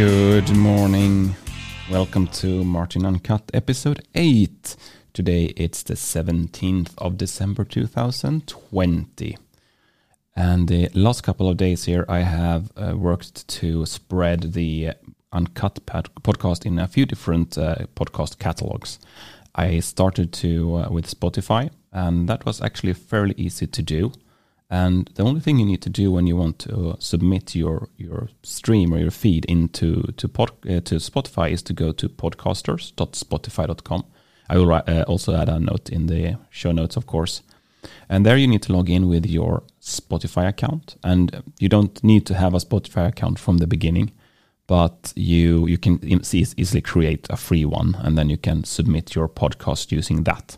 Good morning. Welcome to Martin Uncut episode 8. Today it's the 17th of December 2020. And the last couple of days here, I have uh, worked to spread the Uncut podcast in a few different uh, podcast catalogs. I started to uh, with Spotify, and that was actually fairly easy to do. And the only thing you need to do when you want to submit your your stream or your feed into to pod, uh, to Spotify is to go to podcasters.spotify.com. I will uh, also add a note in the show notes, of course. And there you need to log in with your Spotify account, and you don't need to have a Spotify account from the beginning, but you you can easily create a free one, and then you can submit your podcast using that.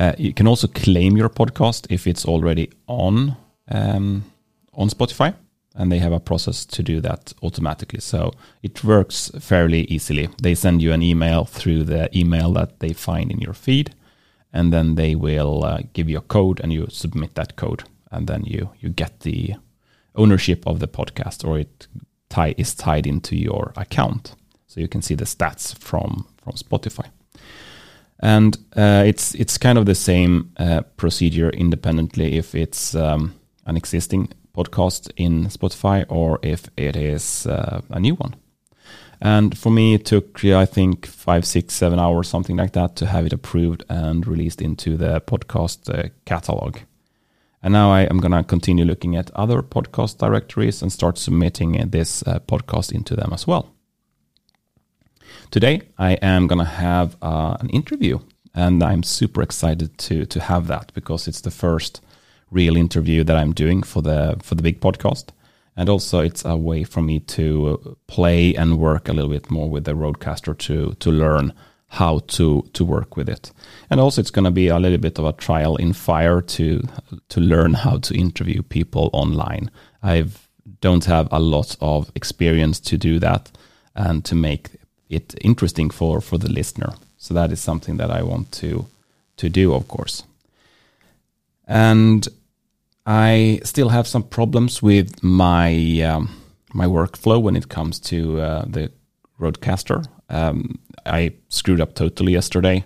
Uh, you can also claim your podcast if it's already on um, on Spotify, and they have a process to do that automatically. So it works fairly easily. They send you an email through the email that they find in your feed, and then they will uh, give you a code, and you submit that code, and then you you get the ownership of the podcast, or it tie, is tied into your account, so you can see the stats from from Spotify and uh, it's it's kind of the same uh, procedure independently if it's um, an existing podcast in Spotify or if it is uh, a new one. And for me, it took I think five, six, seven hours, something like that, to have it approved and released into the podcast uh, catalog. And now I am going to continue looking at other podcast directories and start submitting this uh, podcast into them as well. Today, I am going to have uh, an interview, and I'm super excited to to have that because it's the first real interview that I'm doing for the for the big podcast, and also it's a way for me to play and work a little bit more with the Rodecaster to to learn how to to work with it, and also it's going to be a little bit of a trial in fire to to learn how to interview people online. I don't have a lot of experience to do that and to make it interesting for for the listener. So that is something that I want to to do, of course. And I still have some problems with my um, my workflow when it comes to uh, the Rodecaster. Um, I screwed up totally yesterday.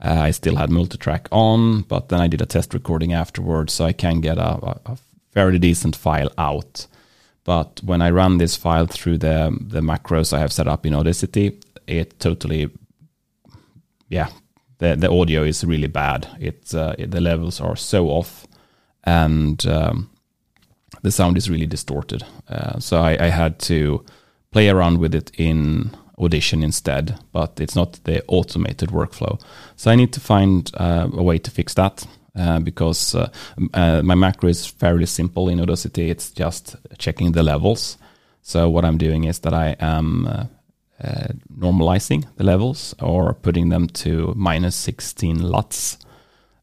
Uh, I still had multitrack on, but then I did a test recording afterwards, so I can get a, a fairly decent file out. But when I run this file through the the macros I have set up in Audacity, it totally, yeah, the the audio is really bad. It's uh, the levels are so off, and um, the sound is really distorted. Uh, so I, I, had to play around with it in Audition instead, but it's not the automated workflow. So I need to find uh, a way to fix that. Uh, because uh, uh, my macro is fairly simple in Audacity. It's just checking the levels. So what I'm doing is that I am uh, uh, normalizing the levels or putting them to minus 16 LUFS.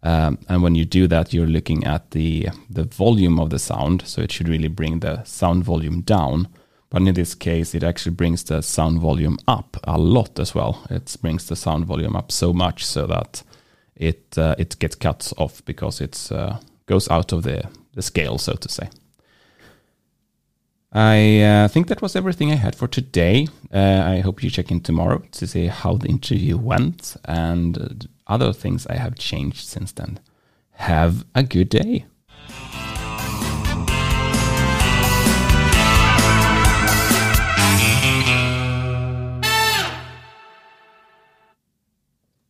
Um, and when you do that, you're looking at the the volume of the sound. So it should really bring the sound volume down. But in this case, it actually brings the sound volume up a lot as well. It brings the sound volume up so much so that it uh, it gets cut off because it uh, goes out of the, the scale, so to say. I uh, think that was everything I had for today. Uh, I hope you check in tomorrow to see how the interview went and other things I have changed since then. Have a good day.